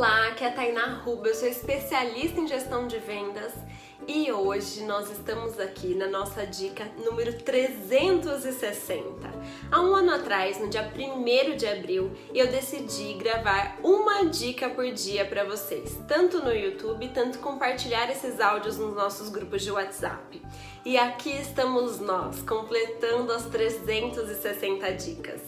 Olá, aqui é a Tainá Ruba, eu sou especialista em gestão de vendas e hoje nós estamos aqui na nossa dica número 360. Há um ano atrás, no dia 1 de abril, eu decidi gravar uma dica por dia para vocês, tanto no YouTube, tanto compartilhar esses áudios nos nossos grupos de WhatsApp. E aqui estamos nós, completando as 360 dicas.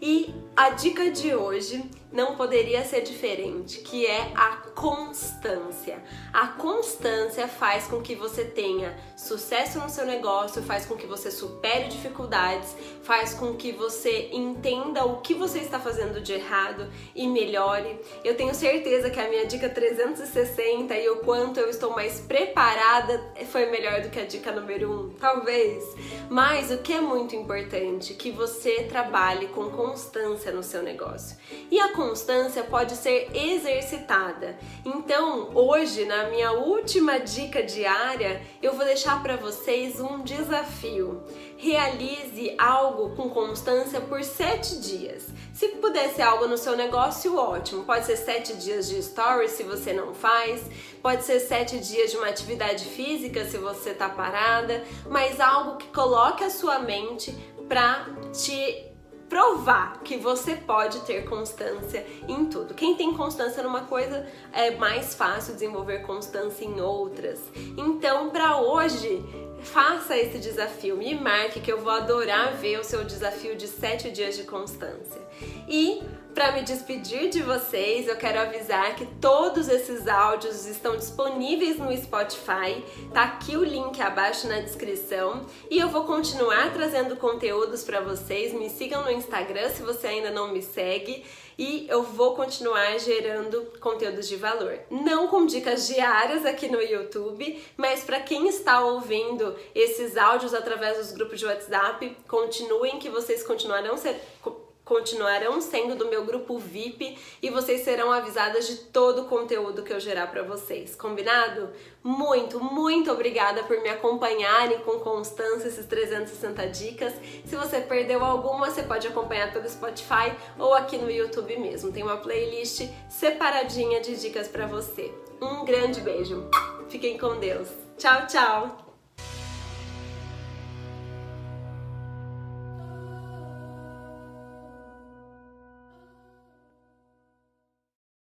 E a dica de hoje não poderia ser diferente, que é a constância. A constância faz com que você tenha sucesso no seu negócio, faz com que você supere dificuldades, faz com que você entenda o que você está fazendo de errado e melhore. Eu tenho certeza que a minha dica 360 e o quanto eu estou mais preparada foi melhor do que a dica número 1, talvez. Mas o que é muito importante que você trabalhe com constância no seu negócio. E a constância pode ser exercitada. Então, hoje, na minha última dica diária, eu vou deixar para vocês um desafio. Realize algo com constância por sete dias. Se puder ser algo no seu negócio, ótimo. Pode ser sete dias de stories se você não faz, pode ser sete dias de uma atividade física se você tá parada, mas algo que coloque a sua mente para te provar que você pode ter constância em tudo. Quem tem constância numa coisa é mais fácil desenvolver constância em outras. Então, para hoje, faça esse desafio, me marque que eu vou adorar ver o seu desafio de 7 dias de constância. E para me despedir de vocês, eu quero avisar que todos esses áudios estão disponíveis no Spotify. Tá aqui o link abaixo na descrição e eu vou continuar trazendo conteúdos para vocês. Me sigam no Instagram se você ainda não me segue e eu vou continuar gerando conteúdos de valor. Não com dicas diárias aqui no YouTube, mas para quem está ouvindo esses áudios através dos grupos de WhatsApp, continuem que vocês continuarão ser continuarão sendo do meu grupo VIP e vocês serão avisadas de todo o conteúdo que eu gerar para vocês. Combinado? Muito, muito obrigada por me acompanharem com constância esses 360 dicas. Se você perdeu alguma, você pode acompanhar pelo Spotify ou aqui no YouTube mesmo. Tem uma playlist separadinha de dicas para você. Um grande beijo. Fiquem com Deus. Tchau, tchau.